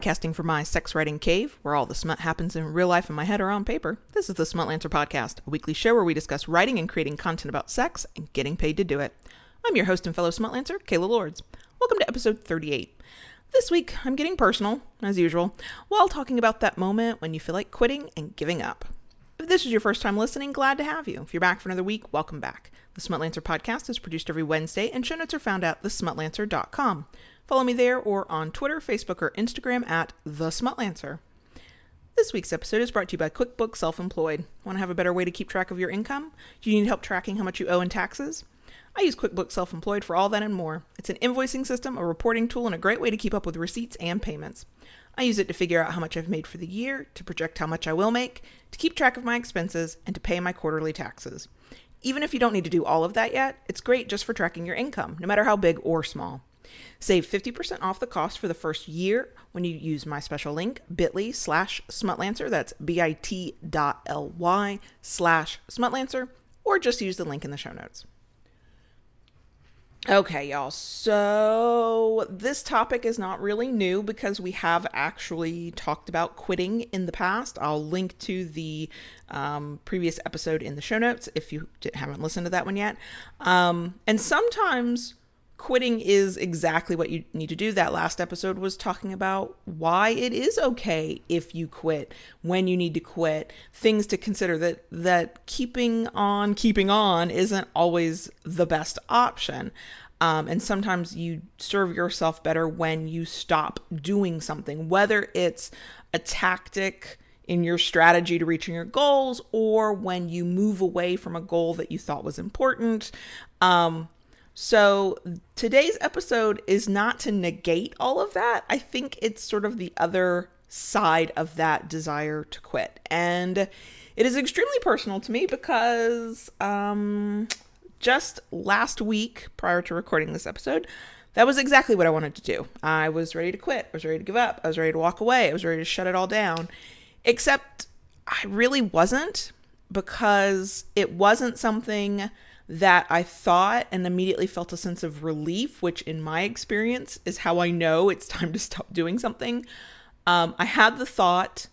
Broadcasting from my sex writing cave, where all the smut happens in real life in my head or on paper, this is the Smutlancer Podcast, a weekly show where we discuss writing and creating content about sex and getting paid to do it. I'm your host and fellow Smutlancer, Kayla Lords. Welcome to episode 38. This week, I'm getting personal, as usual, while talking about that moment when you feel like quitting and giving up. If this is your first time listening, glad to have you. If you're back for another week, welcome back. The Smutlancer podcast is produced every Wednesday, and show notes are found at thesmutlancer.com. Follow me there or on Twitter, Facebook, or Instagram at The Smutlancer. This week's episode is brought to you by QuickBooks Self Employed. Want to have a better way to keep track of your income? Do you need help tracking how much you owe in taxes? I use QuickBooks Self Employed for all that and more. It's an invoicing system, a reporting tool, and a great way to keep up with receipts and payments. I use it to figure out how much I've made for the year, to project how much I will make, to keep track of my expenses, and to pay my quarterly taxes. Even if you don't need to do all of that yet, it's great just for tracking your income, no matter how big or small. Save 50% off the cost for the first year when you use my special link, bit.ly slash smutlancer. That's bit.ly slash smutlancer, or just use the link in the show notes. Okay, y'all. So this topic is not really new because we have actually talked about quitting in the past. I'll link to the um, previous episode in the show notes if you haven't listened to that one yet. Um, and sometimes quitting is exactly what you need to do. That last episode was talking about why it is okay if you quit, when you need to quit, things to consider that that keeping on keeping on isn't always the best option. Um, and sometimes you serve yourself better when you stop doing something, whether it's a tactic in your strategy to reaching your goals or when you move away from a goal that you thought was important. Um, so today's episode is not to negate all of that. I think it's sort of the other side of that desire to quit. And it is extremely personal to me because um, just last week, prior to recording this episode, that was exactly what I wanted to do. I was ready to quit. I was ready to give up. I was ready to walk away. I was ready to shut it all down. Except I really wasn't because it wasn't something that I thought and immediately felt a sense of relief, which in my experience is how I know it's time to stop doing something. Um, I had the thought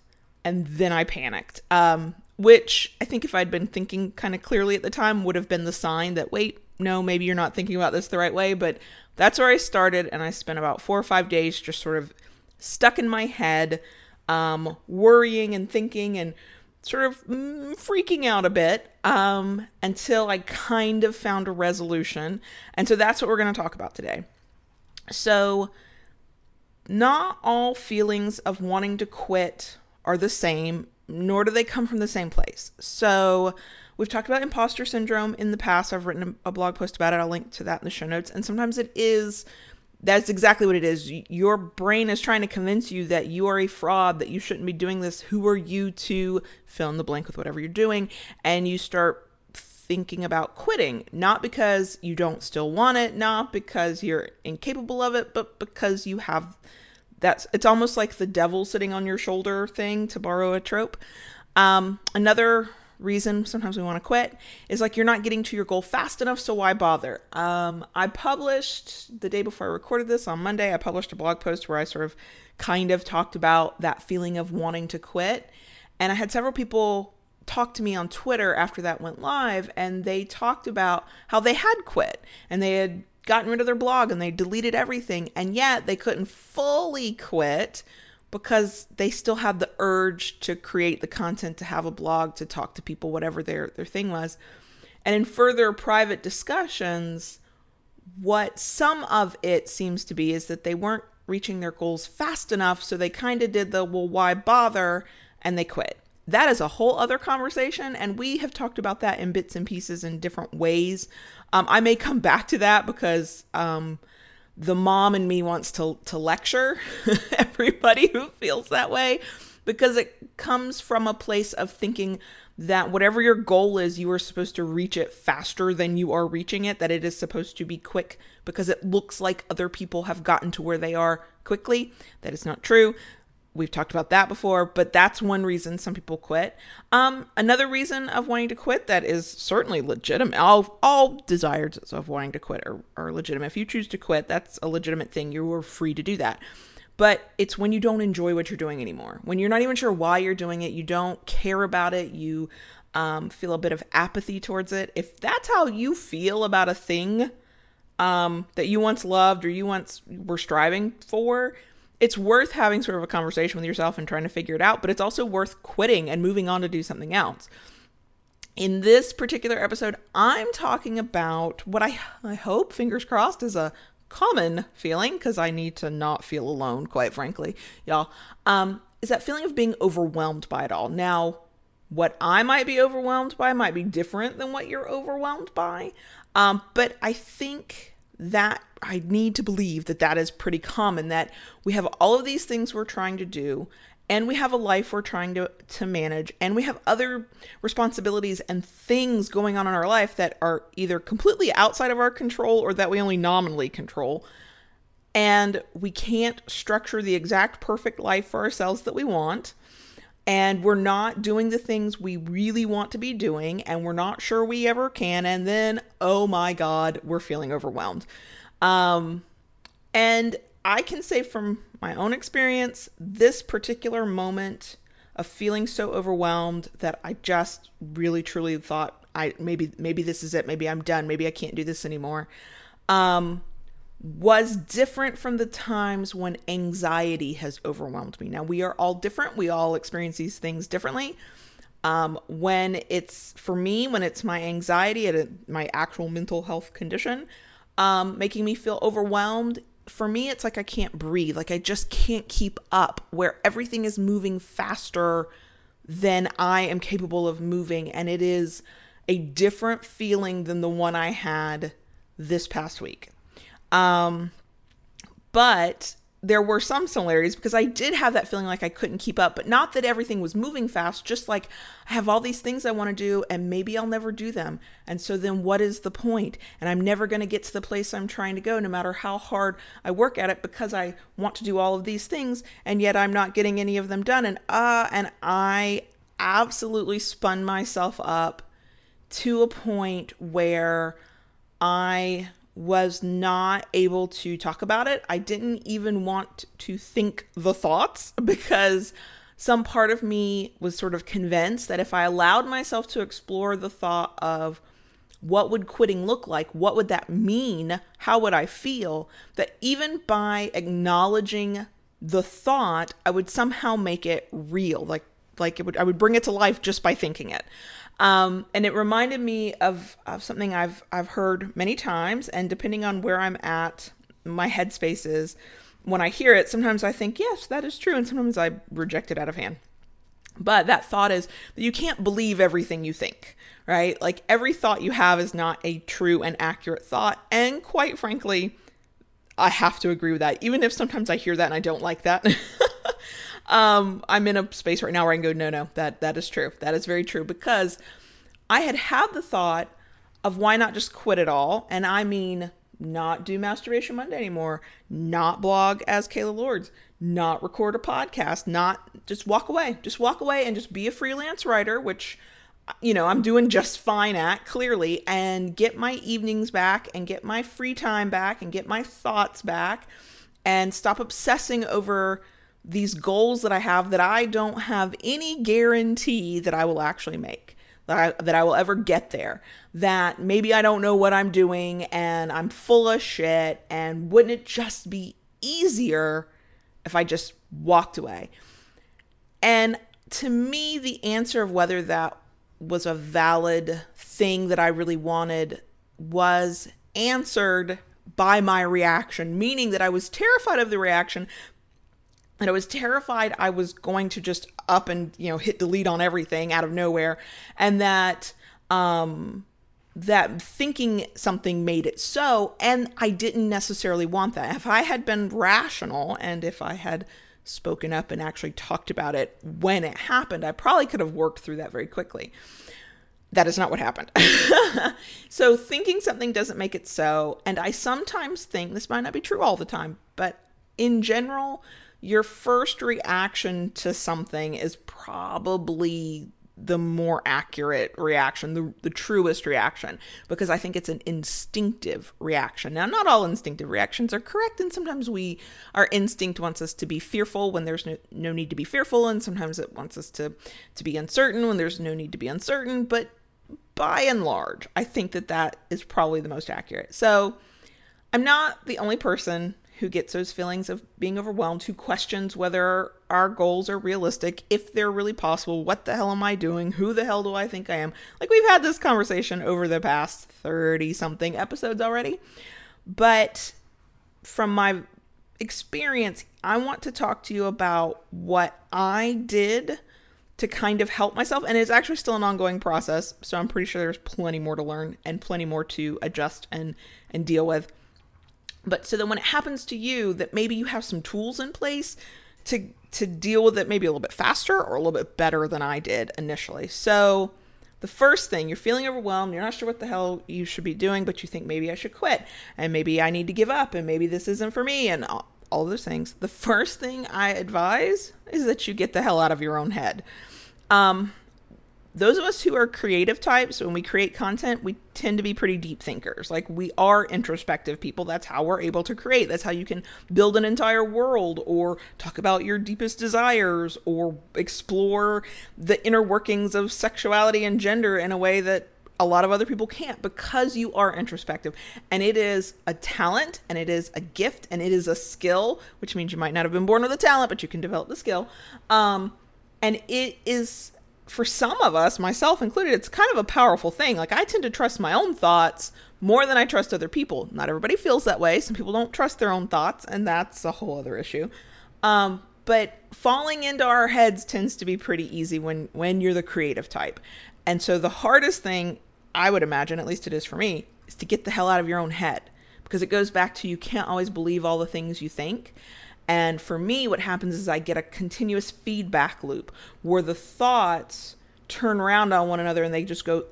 and then I panicked, um, which I think if I'd been thinking kind of clearly at the time would have been the sign that, wait, no, maybe you're not thinking about this the right way. But that's where I started. And I spent about four or five days just sort of stuck in my head, um, worrying and thinking and sort of mm, freaking out a bit um, until I kind of found a resolution. And so that's what we're going to talk about today. So, not all feelings of wanting to quit are the same, nor do they come from the same place. So, we've talked about imposter syndrome in the past. I've written a blog post about it. I'll link to that in the show notes. And sometimes it is that's exactly what it is. Your brain is trying to convince you that you are a fraud, that you shouldn't be doing this. Who are you to fill in the blank with whatever you're doing? And you start thinking about quitting, not because you don't still want it, not because you're incapable of it, but because you have that's it's almost like the devil sitting on your shoulder thing to borrow a trope. Um, another reason sometimes we want to quit is like you're not getting to your goal fast enough so why bother? Um, i published the day before i recorded this on monday i published a blog post where i sort of kind of talked about that feeling of wanting to quit. And i had several people talk to me on twitter after that went live and they talked about how they had quit and they had gotten rid of their blog and they deleted everything and yet they couldn't fully quit because they still had the urge to create the content, to have a blog, to talk to people, whatever their, their thing was. And in further private discussions, what some of it seems to be is that they weren't reaching their goals fast enough. So they kind of did the, well, why bother? And they quit. That is a whole other conversation. And we have talked about that in bits and pieces in different ways. Um, I may come back to that because um, the mom in me wants to to lecture everybody who feels that way because it comes from a place of thinking that whatever your goal is, you are supposed to reach it faster than you are reaching it, that it is supposed to be quick because it looks like other people have gotten to where they are quickly. That is not true. We've talked about that before, but that's one reason some people quit. Um, another reason of wanting to quit that is certainly legitimate. All all desires of wanting to quit are, are legitimate. If you choose to quit, that's a legitimate thing. You are free to do that. but it's when you don't enjoy what you're doing anymore. When you're not even sure why you're doing it, you don't care about it, you um, feel a bit of apathy towards it. If that's how you feel about a thing um, that you once loved or you once were striving for, it's worth having sort of a conversation with yourself and trying to figure it out, but it's also worth quitting and moving on to do something else. In this particular episode, I'm talking about what I, I hope, fingers crossed, is a common feeling because I need to not feel alone, quite frankly, y'all. Um, is that feeling of being overwhelmed by it all. Now, what I might be overwhelmed by might be different than what you're overwhelmed by. Um, but I think that I need to believe that that is pretty common that we have all of these things we're trying to do and we have a life we're trying to to manage and we have other responsibilities and things going on in our life that are either completely outside of our control or that we only nominally control. And we can't structure the exact perfect life for ourselves that we want and we're not doing the things we really want to be doing and we're not sure we ever can and then oh my god we're feeling overwhelmed um and i can say from my own experience this particular moment of feeling so overwhelmed that i just really truly thought i maybe maybe this is it maybe i'm done maybe i can't do this anymore um was different from the times when anxiety has overwhelmed me. Now, we are all different. We all experience these things differently. Um, when it's for me, when it's my anxiety and my actual mental health condition, um, making me feel overwhelmed, for me, it's like I can't breathe. Like I just can't keep up, where everything is moving faster than I am capable of moving. And it is a different feeling than the one I had this past week. Um, but there were some similarities because I did have that feeling like I couldn't keep up, but not that everything was moving fast, just like I have all these things I want to do and maybe I'll never do them. And so then what is the point? And I'm never going to get to the place I'm trying to go no matter how hard I work at it because I want to do all of these things and yet I'm not getting any of them done and uh and I absolutely spun myself up to a point where I was not able to talk about it. I didn't even want to think the thoughts because some part of me was sort of convinced that if I allowed myself to explore the thought of what would quitting look like, what would that mean, how would I feel, that even by acknowledging the thought, I would somehow make it real. Like like it would I would bring it to life just by thinking it. Um, and it reminded me of, of something I've I've heard many times, and depending on where I'm at, my headspace is when I hear it. Sometimes I think yes, that is true, and sometimes I reject it out of hand. But that thought is that you can't believe everything you think, right? Like every thought you have is not a true and accurate thought, and quite frankly, I have to agree with that. Even if sometimes I hear that and I don't like that. um, I'm in a space right now where I can go, no, no, that that is true. That is very true because I had had the thought of why not just quit it all, and I mean not do masturbation Monday anymore, not blog as Kayla Lords, not record a podcast, not just walk away, just walk away and just be a freelance writer, which you know, I'm doing just fine at clearly, and get my evenings back and get my free time back and get my thoughts back and stop obsessing over these goals that I have that I don't have any guarantee that I will actually make. That I, that I will ever get there. That maybe I don't know what I'm doing and I'm full of shit. And wouldn't it just be easier if I just walked away? And to me, the answer of whether that was a valid thing that I really wanted was answered by my reaction, meaning that I was terrified of the reaction, and I was terrified I was going to just up and you know hit delete on everything out of nowhere, and that um, that thinking something made it so, and I didn't necessarily want that. If I had been rational and if I had spoken up and actually talked about it when it happened, I probably could have worked through that very quickly. That is not what happened. so, thinking something doesn't make it so. And I sometimes think this might not be true all the time, but in general, your first reaction to something is probably the more accurate reaction, the, the truest reaction, because I think it's an instinctive reaction. Now, not all instinctive reactions are correct, and sometimes we our instinct wants us to be fearful when there's no, no need to be fearful, and sometimes it wants us to to be uncertain when there's no need to be uncertain. But by and large, I think that that is probably the most accurate. So I'm not the only person who gets those feelings of being overwhelmed, who questions whether our goals are realistic, if they're really possible, what the hell am I doing, who the hell do I think I am? Like we've had this conversation over the past 30 something episodes already. But from my experience, I want to talk to you about what I did to kind of help myself. And it's actually still an ongoing process. So I'm pretty sure there's plenty more to learn and plenty more to adjust and, and deal with. But so then when it happens to you, that maybe you have some tools in place to to deal with it maybe a little bit faster or a little bit better than I did initially. So the first thing, you're feeling overwhelmed, you're not sure what the hell you should be doing, but you think maybe I should quit and maybe I need to give up and maybe this isn't for me and all, all those things. The first thing I advise is that you get the hell out of your own head. Um, those of us who are creative types, when we create content, we tend to be pretty deep thinkers. Like we are introspective people. That's how we're able to create. That's how you can build an entire world or talk about your deepest desires or explore the inner workings of sexuality and gender in a way that a lot of other people can't because you are introspective. And it is a talent and it is a gift and it is a skill, which means you might not have been born with a talent, but you can develop the skill. Um, and it is for some of us, myself included, it's kind of a powerful thing. Like I tend to trust my own thoughts more than I trust other people. Not everybody feels that way. Some people don't trust their own thoughts, and that's a whole other issue. Um, but falling into our heads tends to be pretty easy when when you're the creative type. And so the hardest thing I would imagine, at least it is for me, is to get the hell out of your own head because it goes back to you can't always believe all the things you think. And for me, what happens is I get a continuous feedback loop where the thoughts turn around on one another and they just go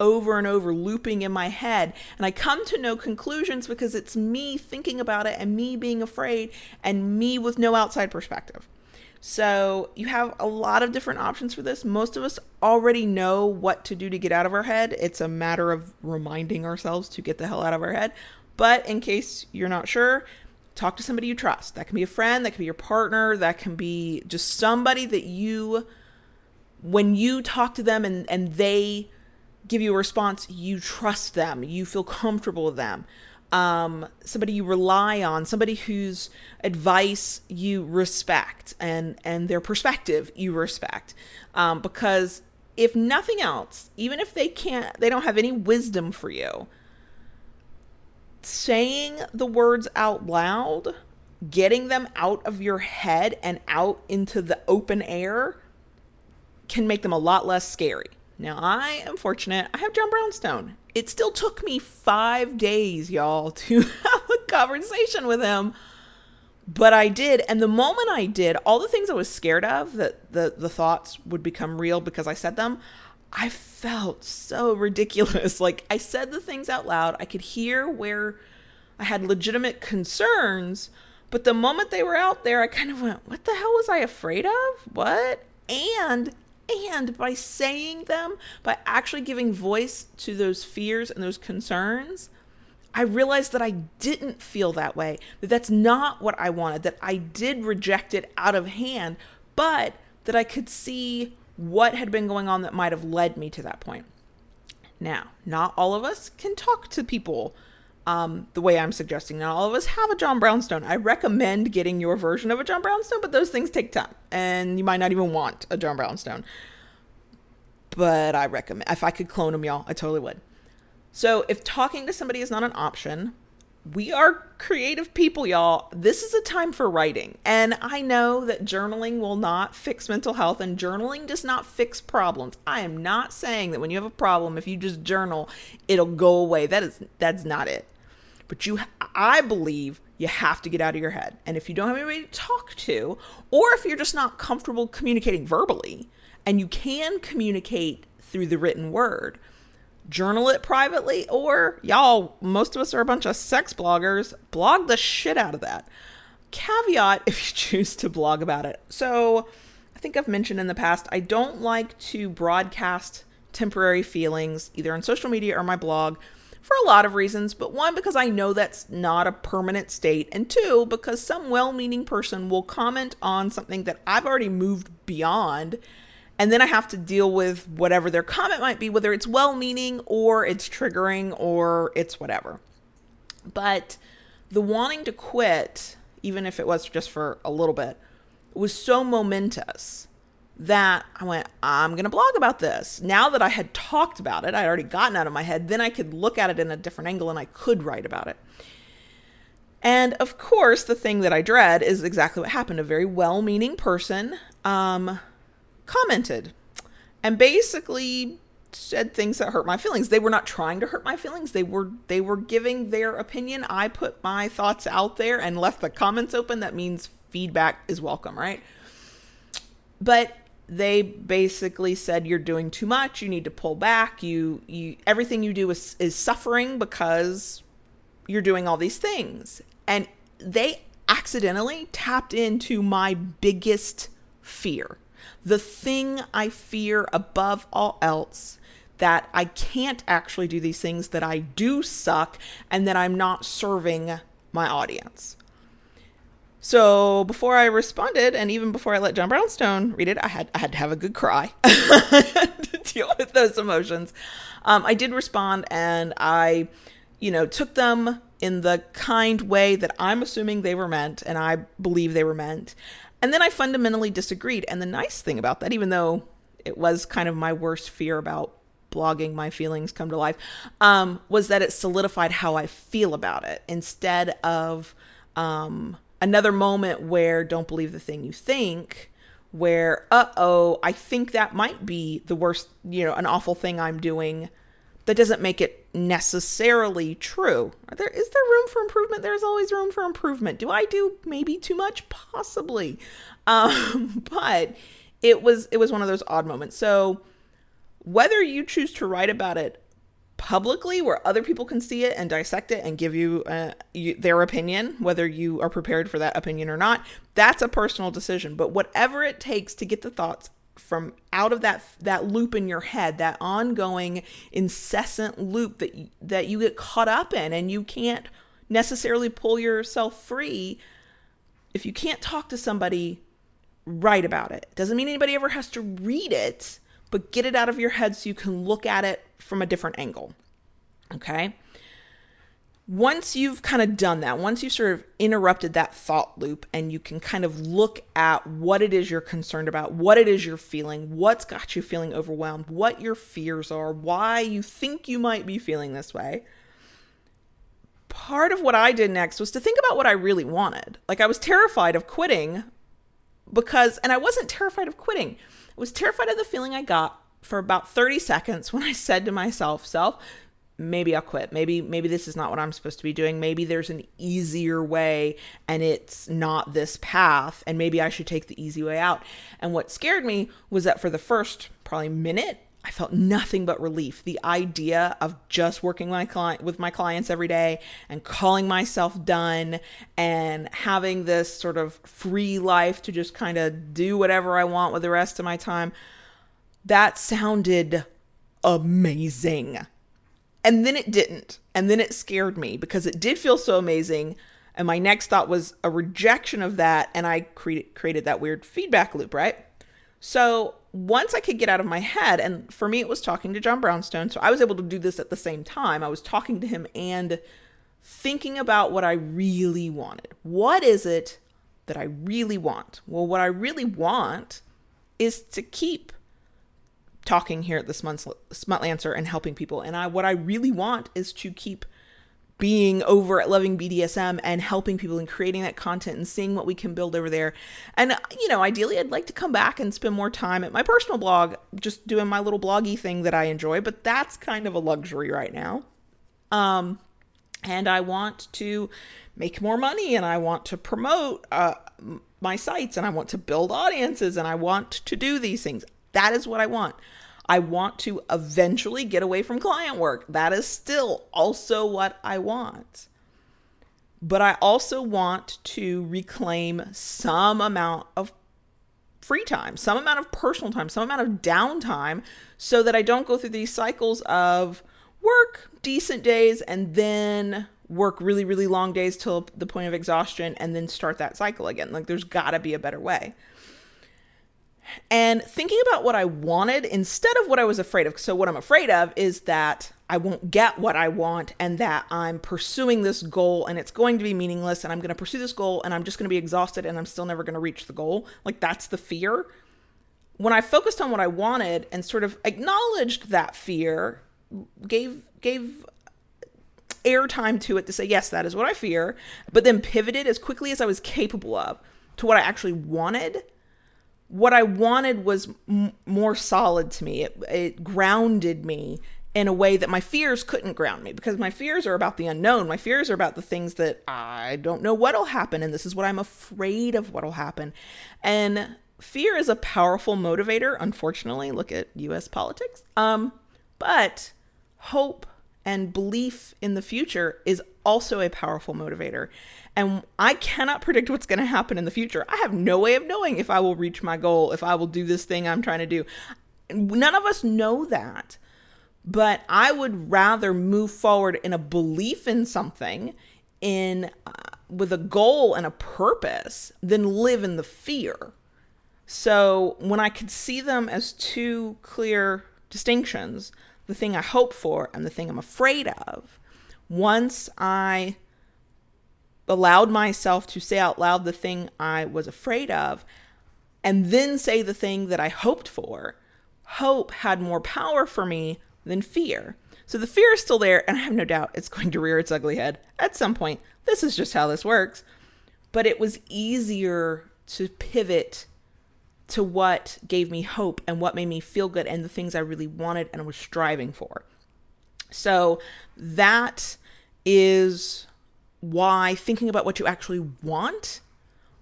over and over looping in my head. And i come to no conclusions because it's me thinking about it and me being afraid and me with no outside perspective. So you have a lot of different options for this. Most of us already know what to do to get out of our head. It's a matter of reminding ourselves to get the hell out of our head. But in case you're not sure talk to somebody you trust. That can be a friend, that can be your partner, that can be just somebody that you, when you talk to them and, and they give you a response, you trust them, you feel comfortable with them. Um, somebody you rely on, somebody whose advice you respect and and their perspective you respect, um, because if nothing else, even if they can't, they don't have any wisdom for you, saying the words out loud, getting them out of your head and out into the open air can make them a lot less scary. Now, I am fortunate. I have John Brownstone. It still took me five days, y'all, to have a conversation with him. But I did. And the moment I did, all the things I was scared of, that the, the thoughts would become real because I said them, I felt so ridiculous. Like I said the things out loud. I could hear where I had legitimate concerns, but the moment they were out there, I kind of went, "What the hell was I afraid of? What?" And and by saying them, by actually giving voice to those fears and those concerns, I realized that I didn't feel that way. That that's not what I wanted. That I did reject it out of hand, but that I could see what had been going on that might have led me to that point. Now, not all of us can talk to people um, the way I'm suggesting. Not all of us have a John Brownstone. I recommend getting your version of a John Brownstone, but those things take time, and you might not even want a John Brownstone. But I recommend, if I could clone them, y'all, I totally would. So, if talking to somebody is not an option, we are creative people, y'all. This is a time for writing. And I know that journaling will not fix mental health and journaling does not fix problems. I am not saying that when you have a problem, if you just journal, it'll go away. That is that's not it. But you I believe you have to get out of your head. And if you don't have anybody to talk to, or if you're just not comfortable communicating verbally, and you can communicate through the written word, journal it privately, or y'all, most of us are a bunch of sex bloggers, blog the shit out of that. Caveat if you choose to blog about it. So, I think I've mentioned in the past, I don't like to broadcast temporary feelings either on social media or my blog for a lot of reasons, but one, because I know that's not a permanent state, and two, because some well meaning person will comment on something that I've already moved beyond, and then I have to deal with whatever their comment might be, whether it's well meaning or it's triggering or it's whatever. But the wanting to quit, even if it was just for a little bit, was so momentous that I went, I'm going to blog about this. Now that I had talked about it, I had already gotten out of my head, then I could look at it in a different angle and I could write about it. And of course, the thing that I dread is exactly what happened. A very well meaning person um, commented and basically said things that hurt my feelings. They were not trying to hurt my feelings. They were they were giving their opinion. I put my thoughts out there and left the comments open. That means feedback is welcome, right? But they basically said you're doing too much you need to pull back you you everything you do is is suffering because you're doing all these things and they accidentally tapped into my biggest fear the thing i fear above all else that i can't actually do these things that i do suck and that i'm not serving my audience so before I responded, and even before I let John Brownstone read it, I had I had to have a good cry to deal with those emotions. Um, I did respond, and I, you know, took them in the kind way that I'm assuming they were meant, and I believe they were meant. And then I fundamentally disagreed. And the nice thing about that, even though it was kind of my worst fear about blogging my feelings come to life, um, was that it solidified how I feel about it instead of. Um, another moment where don't believe the thing you think where uh-oh i think that might be the worst you know an awful thing i'm doing that doesn't make it necessarily true. There is there room for improvement? There's always room for improvement. Do i do maybe too much? Possibly. Um, but it was it was one of those odd moments. So whether you choose to write about it publicly where other people can see it and dissect it and give you, uh, you, their opinion whether you are prepared for that opinion or not that's a personal decision. But whatever it takes to get the thoughts from out of that that loop in your head that ongoing incessant loop that that you get caught up in and you can't necessarily pull yourself free if you can't talk to somebody write about it doesn't mean anybody ever has to read it but get it out of your head so you can look at it from a different angle. Okay? Once you've kind of done that, once you've sort of interrupted that thought loop and you can kind of look at what it is you're concerned about, what it is you're feeling, what's got you feeling overwhelmed, what your fears are, why you think you might be feeling this way. Part of what I did next was to think about what I really wanted. Like I was terrified of quitting because, and I wasn't terrified of quitting. I was terrified of the feeling I got for about 30 seconds when I said to myself, self, maybe I'll quit. Maybe maybe this is not what I'm supposed to be doing. Maybe there's an easier way and it's not this path and maybe I should take the easy way out. And what scared me was that for the first probably minute I felt nothing but relief. The idea of just working my client with my clients every day and calling myself done and having this sort of free life to just kind of do whatever I want with the rest of my time. That sounded amazing. And then it didn't. And then it scared me because it did feel so amazing. And my next thought was a rejection of that. And I cre- created that weird feedback loop, right? So once I could get out of my head, and for me, it was talking to John Brownstone. So I was able to do this at the same time. I was talking to him and thinking about what I really wanted. What is it that I really want? Well, what I really want is to keep talking here at the Smutlancer and helping people. And I, what I really want is to keep being over at Loving BDSM and helping people and creating that content and seeing what we can build over there. And, you know, ideally, I'd like to come back and spend more time at my personal blog, just doing my little bloggy thing that I enjoy, but that's kind of a luxury right now. Um, and I want to make more money and I want to promote uh, my sites and I want to build audiences and I want to do these things. That is what I want. I want to eventually get away from client work. That is still also what I want. But I also want to reclaim some amount of free time, some amount of personal time, some amount of downtime so that I don't go through these cycles of work decent days and then work really, really long days till the point of exhaustion and then start that cycle again. Like there's got to be a better way. And thinking about what I wanted instead of what I was afraid of. So, what I'm afraid of is that I won't get what I want and that I'm pursuing this goal and it's going to be meaningless and I'm going to pursue this goal and I'm just going to be exhausted and I'm still never going to reach the goal. Like, that's the fear. When I focused on what I wanted and sort of acknowledged that fear, gave, gave, airtime to it to say yes that is what i fear but then pivoted as quickly as i was capable of to what i actually wanted what I wanted was m- more solid to me. It, it grounded me in a way that my fears couldn't ground me because my fears are about the unknown. My fears are about the things that I don't know what'll happen, and this is what I'm afraid of what'll happen. And fear is a powerful motivator. Unfortunately, look at U.S. politics. Um, but hope and belief in the future is also a powerful motivator. And I cannot predict what's going to happen in the future. I have no way of knowing if I will reach my goal, if I will do this thing I'm trying to do. None of us know that. But I would rather move forward in a belief in something, in uh, with a goal and a purpose, than live in the fear. So when I could see them as two clear distinctions, the thing I hope for and the thing I'm afraid of, once I allowed myself to say out loud the thing I was afraid of and then say the thing that I hoped for, hope had more power for me than fear. So the fear is still there, and I have no doubt it's going to rear its ugly head at some point. This is just how this works. But it was easier to pivot to what gave me hope and what made me feel good and the things I really wanted and was striving for. So that is why thinking about what you actually want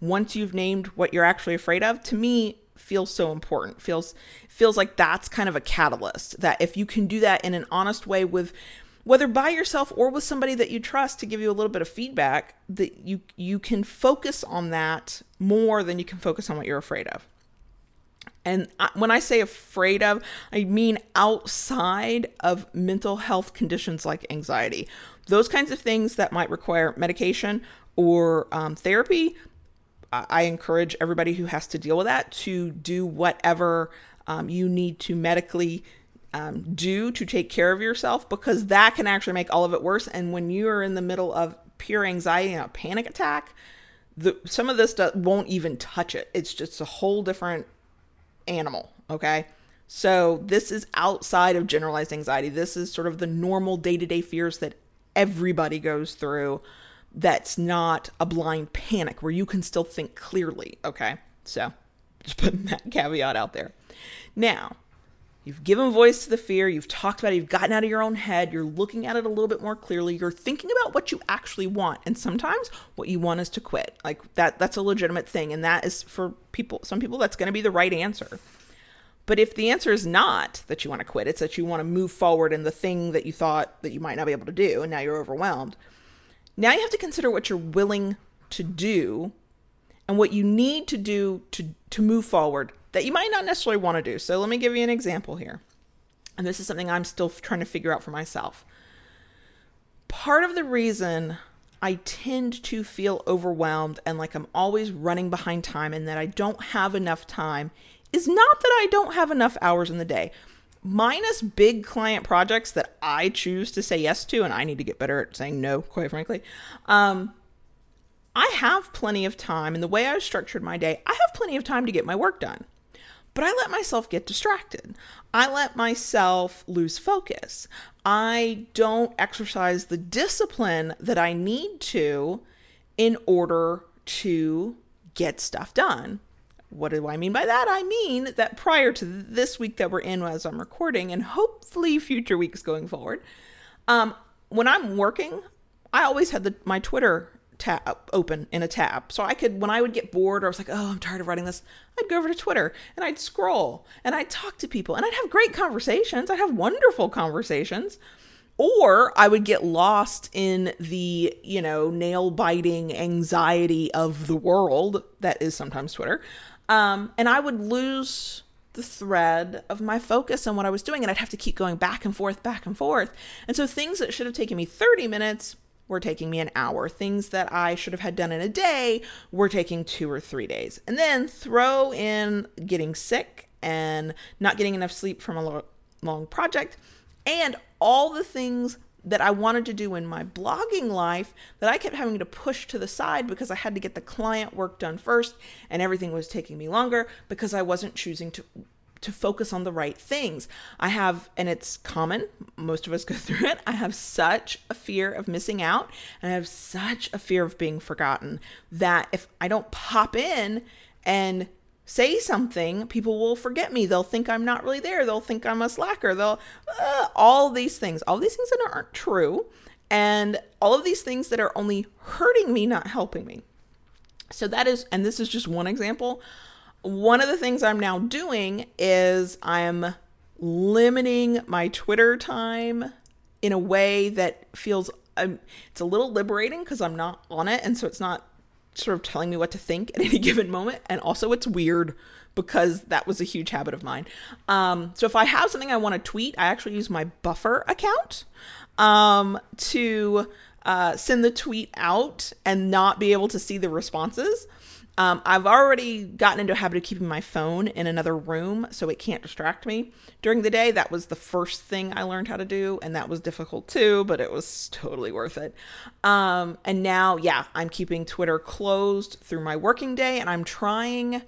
once you've named what you're actually afraid of to me feels so important. Feels feels like that's kind of a catalyst that if you can do that in an honest way with whether by yourself or with somebody that you trust to give you a little bit of feedback that you you can focus on that more than you can focus on what you're afraid of and when I say afraid of, I mean outside of mental health conditions like anxiety. Those kinds of things that might require medication or um, therapy, I encourage everybody who has to deal with that to do whatever um, you need to medically um, do to take care of yourself because that can actually make all of it worse. And when you are in the middle of pure anxiety and a panic attack, the, some of this do, won't even touch it. It's just a whole different animal. Okay. So this is outside of generalized anxiety. This is sort of the normal day to day fears that everybody goes through. That's not a blind panic where you can still think clearly. Okay. So just putting that caveat out there. Now, You've given voice to the fear, you've talked about it, you've gotten out of your own head, you're looking at it a little bit more clearly, you're thinking about what you actually want. And sometimes what you want is to quit. Like that that's a legitimate thing and that is for people some people that's going to be the right answer. But if the answer is not that you want to quit, it's that you want to move forward in the thing that you thought that you might not be able to do and now you're overwhelmed. Now you have to consider what you're willing to do and what you need to do to to move forward that you might not necessarily want to do. So let me give you an example here. And this is something I'm still trying to figure out for myself. Part of the reason I tend to feel overwhelmed and like I'm always running behind time and that I don't have enough time is not that I don't have enough hours in the day. Minus big client projects that I choose to say yes to, and I need to get better at saying no, quite frankly. Um, I have plenty of time, and the way I've structured my day, I have plenty of time to get my work done. But I let myself get distracted. I let myself lose focus. I don't exercise the discipline that I need to in order to get stuff done. What do I mean by that? I mean that prior to this week that we're in as I'm recording, and hopefully future weeks going forward, um, when I'm working, I always had the, my Twitter tab open in a tab. So I could, when I would get bored or I was like, oh, I'm tired of writing this, I'd go over to Twitter and I'd scroll and I'd talk to people and I'd have great conversations. I'd have wonderful conversations. Or I would get lost in the, you know, nail biting anxiety of the world that is sometimes Twitter. Um, and I would lose the thread of my focus on what I was doing, and I'd have to keep going back and forth, back and forth. And so things that should have taken me 30 minutes were taking me an hour. Things that I should have had done in a day were taking two or three days. And then throw in getting sick and not getting enough sleep from a long project and all the things that I wanted to do in my blogging life that I kept having to push to the side because I had to get the client work done first and everything was taking me longer because I wasn't choosing to to focus on the right things. I have and it's common, most of us go through it. I have such a fear of missing out and I have such a fear of being forgotten that if I don't pop in and say something, people will forget me. They'll think I'm not really there. They'll think I'm a slacker. They'll, uh, all these things, all these things that aren't true, and all of these things that are only hurting me, not helping me. So that is, and this is just one example. One of the things I'm now doing is I'm limiting my Twitter time in a way that feels um, it's a little liberating because I'm not on it, and so it's not sort of telling me what to think at any given moment. And also, it's weird because that was a huge habit of mine. Um, so if I have something I want to tweet, I actually use my buffer account um, to uh, send the tweet out and not be able to see the responses. Um, I've already gotten into a habit of keeping my phone in another room so it can't distract me during the day. That was the first thing I learned how to do, and that was difficult too, but it was totally worth it. Um, and now, yeah, I'm keeping Twitter closed through my working day, and I'm trying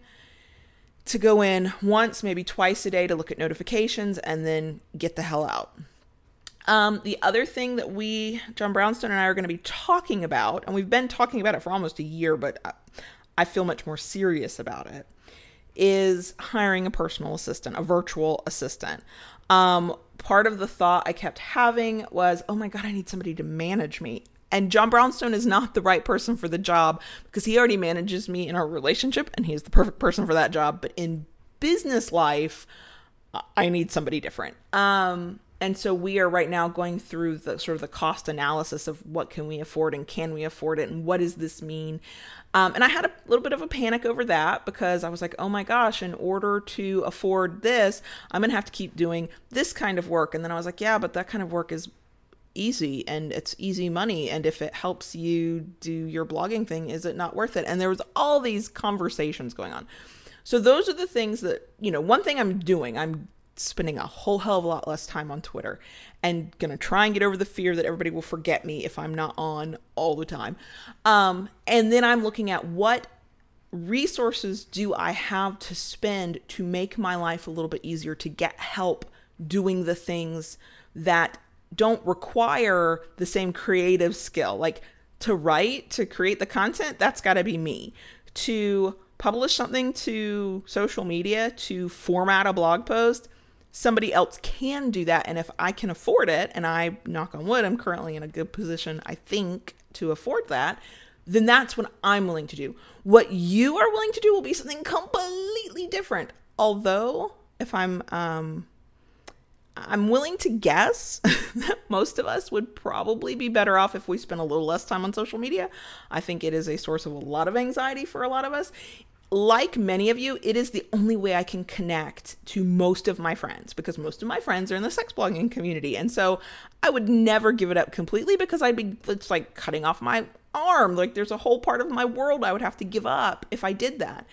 to go in once, maybe twice a day to look at notifications and then get the hell out. Um, the other thing that we, John Brownstone and I, are going to be talking about, and we've been talking about it for almost a year, but I feel much more serious about it, is hiring a personal assistant, a virtual assistant. Um, part of the thought I kept having was, oh my God, I need somebody to manage me. And John Brownstone is not the right person for the job because he already manages me in our relationship and he's the perfect person for that job. But in business life, I need somebody different. Um, and so we are right now going through the sort of the cost analysis of what can we afford and can we afford it and what does this mean? Um, and i had a little bit of a panic over that because i was like oh my gosh in order to afford this i'm going to have to keep doing this kind of work. And then i was like yeah but that kind of work is easy and it's easy money. And if it helps you do your blogging thing is it not worth it? And there was all these conversations going on. So those are the things that you know one thing i'm doing i'm spending a whole hell of a lot less time on Twitter and gonna try and get over the fear that everybody will forget me if I'm not on all the time. Um, and then I'm looking at what resources do I have to spend to make my life a little bit easier to get help doing the things that don't require the same creative skill. Like to write, to create the content, that's got to be me. To publish something to social media, to format a blog post, somebody else can do that. And if I can afford it, and I knock on wood, I'm currently in a good position, I think, to afford that, then that's what I'm willing to do. What you are willing to do will be something completely different. Although, if I'm um I'm willing to guess that most of us would probably be better off if we spent a little less time on social media. I think it is a source of a lot of anxiety for a lot of us like many of you, it is the only way I can connect to most of my friends because most of my friends are in the sex blogging community. And so I would never give it up completely because I'd be, it's like cutting off my arm. Like there's a whole part of my world I would have to give up if I did that.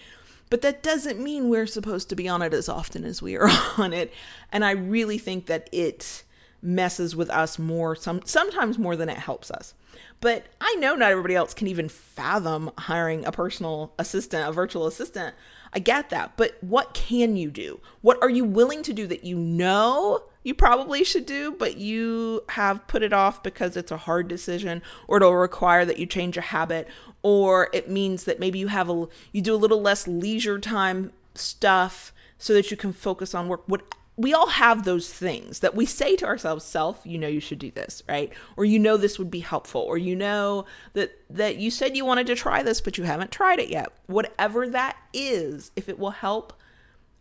But that doesn't mean we're supposed to be on it as often as we are on it. And I really think that it messes with us more, some, sometimes more than it helps us. But I know not everybody else can even fathom hiring a personal assistant, a virtual assistant. I get that. But what can you do? What are you willing to do that you know you probably should do, but you have put it off because it's a hard decision or it'll require that you change a habit or it means that maybe you have a you do a little less leisure time stuff so that you can focus on work. What we all have those things that we say to ourselves self you know you should do this right? Or you know this would be helpful or you know that that you said you wanted to try this but you haven't tried it yet. Whatever that is if it will help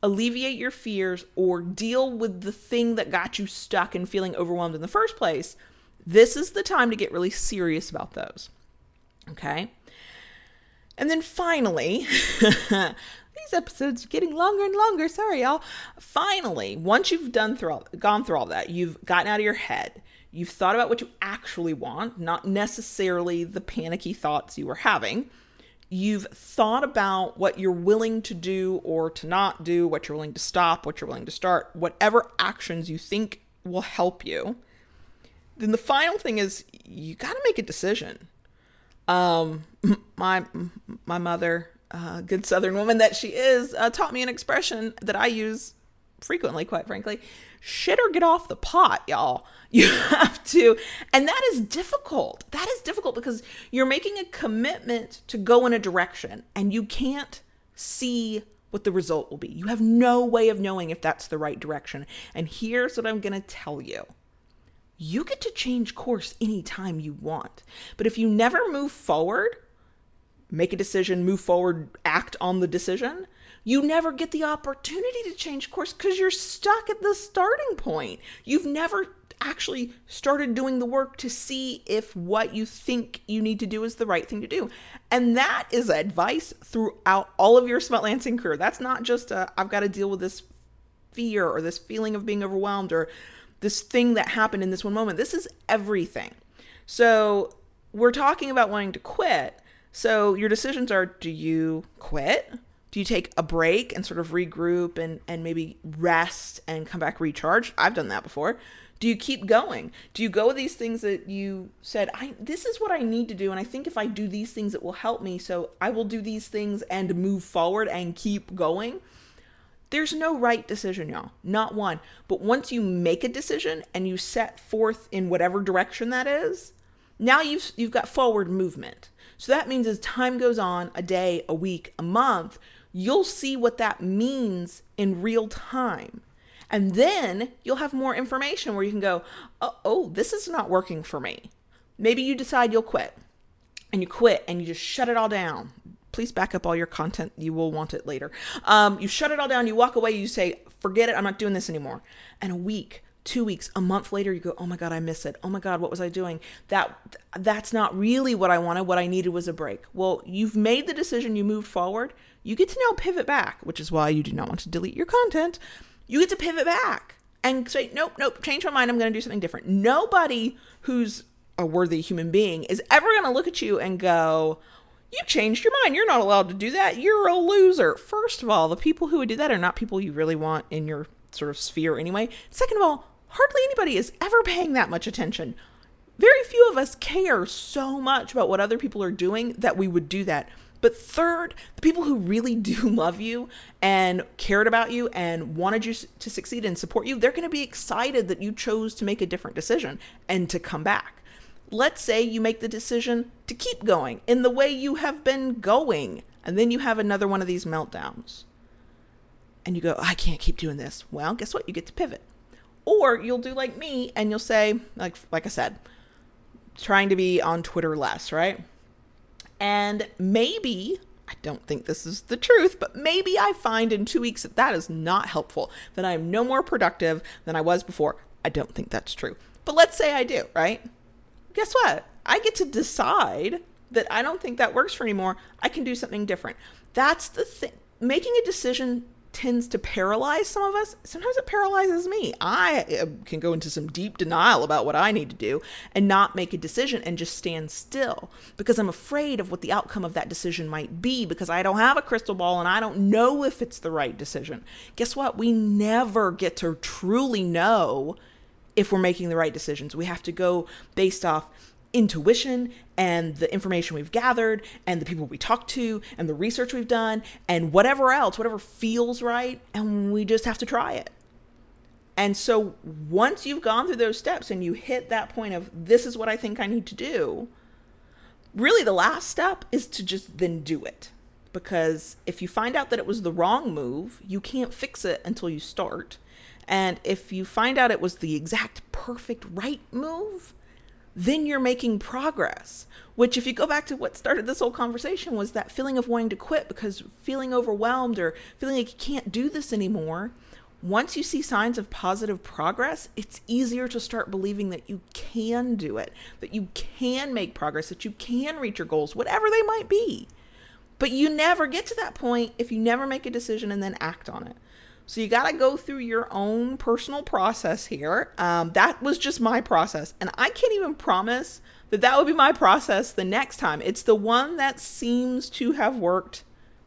alleviate your fears or deal with the thing that got you stuck and feeling overwhelmed in the first place this is the time to get really serious about those okay? And then finally This episode's getting longer and longer. Sorry, y'all. Finally, once you've done through all, gone through all that, you've gotten out of your head. You've thought about what you actually want, not necessarily the panicky thoughts you were having. You've thought about what you're willing to do or to not do, what you're willing to stop, what you're willing to start, whatever actions you think will help you. Then the final thing is you got to make a decision. Um, my my mother, uh, good Southern woman that she is, uh, taught me an expression that I use frequently, quite frankly. Shit or get off the pot, y'all. You have to, and that is difficult. That is difficult because you're making a commitment to go in a direction and you can't see what the result will be. You have no way of knowing if that's the right direction. And here's what I'm going to tell you you get to change course anytime you want. But if you never move forward, make a decision, move forward, act on the decision, you never get the opportunity to change course because you're stuck at the starting point. You've never actually started doing the work to see if what you think you need to do is the right thing to do. And that is advice throughout all of your smutlancing career. That's not just i have got to deal with this fear or this feeling of being overwhelmed or this thing that happened in this one moment. This is everything. So we're talking about wanting to quit. So your decisions are do you quit? Do you take a break and sort of regroup and, and maybe rest and come back recharged? I've done that before. Do you keep going? Do you go with these things that you said, I this is what I need to do and I think if I do these things it will help me, so I will do these things and move forward and keep going? There's no right decision, y'all. Not one. But once you make a decision and you set forth in whatever direction that is, now you've you've got forward movement. So that means as time goes on, a day, a week, a month, you'll see what that means in real time. And then you'll have more information where you can go, oh, oh, this is not working for me. Maybe you decide you'll quit and you quit and you just shut it all down. Please back up all your content. You will want it later. Um, you shut it all down, you walk away, you say, forget it, I'm not doing this anymore. And a week, two weeks a month later you go oh my god i miss it oh my god what was i doing that that's not really what i wanted what i needed was a break well you've made the decision you moved forward you get to now pivot back which is why you do not want to delete your content you get to pivot back and say, nope, nope, change my mind. I'm going to do something different. Nobody who's a worthy human being is ever going to look at you and go, you changed your mind. You're not allowed to do that. You're a loser. First of all, the people who would do that are not people you really want in your sort of sphere anyway. Second of all, hardly anybody is ever paying that much attention. Very few of us care so much about what other people are doing that we would do that. But third, the people who really do love you and cared about you and wanted you to succeed and support you, they're going to be excited that you chose to make a different decision and to come back. Let's say you make the decision to keep going in the way you have been going, and then you have another one of these meltdowns. And you go, oh, I can't keep doing this. Well, guess what? You get to pivot. Or you'll do like me and you'll say, like like I said, trying to be on Twitter less, right? And maybe, I don't think this is the truth, but maybe I find in two weeks that that is not helpful, that I am no more productive than I was before. I don't think that's true. But let's say I do, right? Guess what? I get to decide that I don't think that works for anymore. I can do something different. That's the thing. Making a decision tends to paralyze some of us. Sometimes it paralyzes me. I uh, can go into some deep denial about what I need to do and not make a decision and just stand still because I'm afraid of what the outcome of that decision might be because I don't have a crystal ball and I don't know if it's the right decision. Guess what? We never get to truly know if we're making the right decisions. We have to go based off intuition and the information we've gathered and the people we talk to and the research we've done and whatever else, whatever feels right, and we just have to try it. And so once you've gone through those steps and you hit that point of this is what I think I need to do, really the last step is to just then do it. Because if you find out that it was the wrong move, you can't fix it until you start. And if you find out it was the exact perfect right move, then you're making progress. Which, if you go back to what started this whole conversation, was that feeling of wanting to quit because feeling overwhelmed or feeling like you can't do this anymore. Once you see signs of positive progress, it's easier to start believing that you can do it, that you can make progress, that you can reach your goals, whatever they might be. But you never get to that point if you never make a decision and then act on it. So you got to go through your own personal process here. Um, that was just my process. And I can't even promise that that would be my process the next time. It's the one that seems to have worked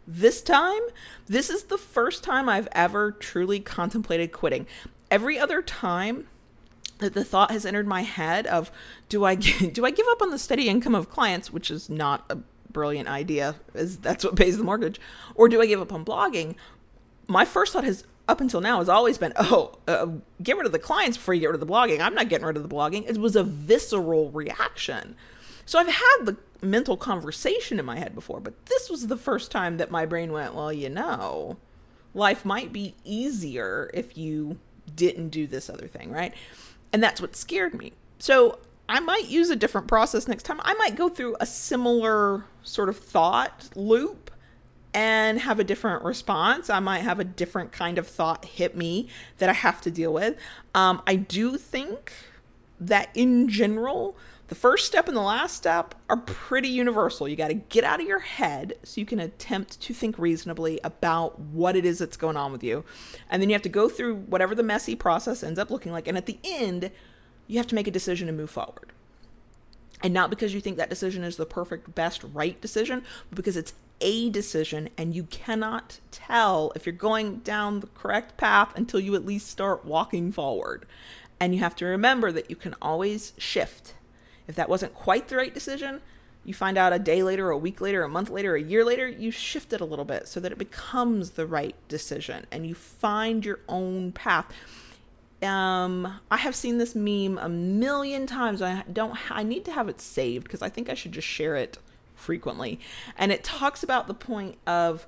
this time. This is the first time I've ever truly contemplated quitting. Every other time, that the thought has entered my head of do I do I give up on the steady income of clients, which is not a brilliant idea, as that's what pays the mortgage, or do I give up on blogging? My first thought has up until now has always been, oh, uh, get rid of the clients before you get rid of the blogging. I'm not getting rid of the blogging. It was a visceral reaction. So I've had the mental conversation in my head before, but this was the first time that my brain went, well, you know, life might be easier if you didn't do this other thing, right? And that's what scared me. So I might use a different process next time. I might go through a similar sort of thought loop and have a different response. I might have a different kind of thought hit me that I have to deal with. Um, I do think that in general, the first step and the last step are pretty universal. You got to get out of your head so you can attempt to think reasonably about what it is that's going on with you. And then you have to go through whatever the messy process ends up looking like. And at the end, you have to make a decision and move forward. And not because you think that decision is the perfect, best, right decision, but because it's a decision and you cannot tell if you're going down the correct path until you at least start walking forward. And you have to remember that you can always shift. If that wasn't quite the right decision, you find out a day later, a week later, a month later, a year later, you shift it a little bit so that it becomes the right decision and you find your own path. Um, I have seen this meme a million times. I don't. I need to have it saved because I think I should just share it frequently. And it talks about the point of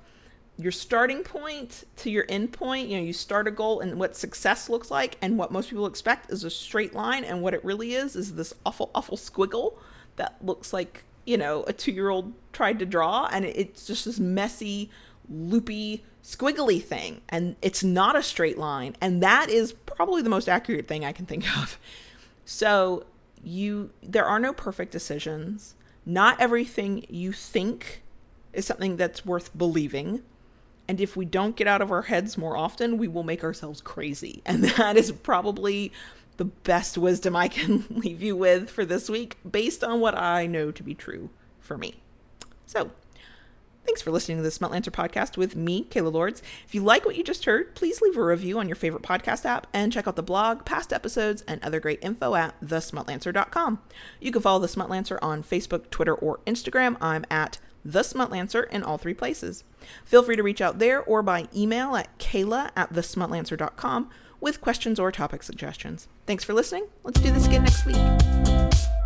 your starting point to your end point. You know, you start a goal and what success looks like, and what most people expect is a straight line, and what it really is is this awful, awful squiggle that looks like you know a two-year-old tried to draw, and it's just this messy, loopy squiggly thing. And it's not a straight line. And that is probably the most accurate thing i can think of. So you there are no perfect decisions not everything you think is something that's worth believing. And if we don't get out of our heads more often we will make ourselves crazy. And that is probably the best wisdom i can leave you with for this week based on what i know to be true for me. So Thanks for listening to the Smutlancer podcast with me, Kayla Lords. If you like what you just heard, please leave a review on your favorite podcast app and check out the blog, past episodes, and other great info at thesmutlancer.com. You can follow the Smutlancer on Facebook, Twitter, or Instagram. I'm at the Smutlancer in all three places. Feel free to reach out there or by email at kayla at thesmutlancer.com with questions or topic suggestions. Thanks for listening. Let's do this again next week.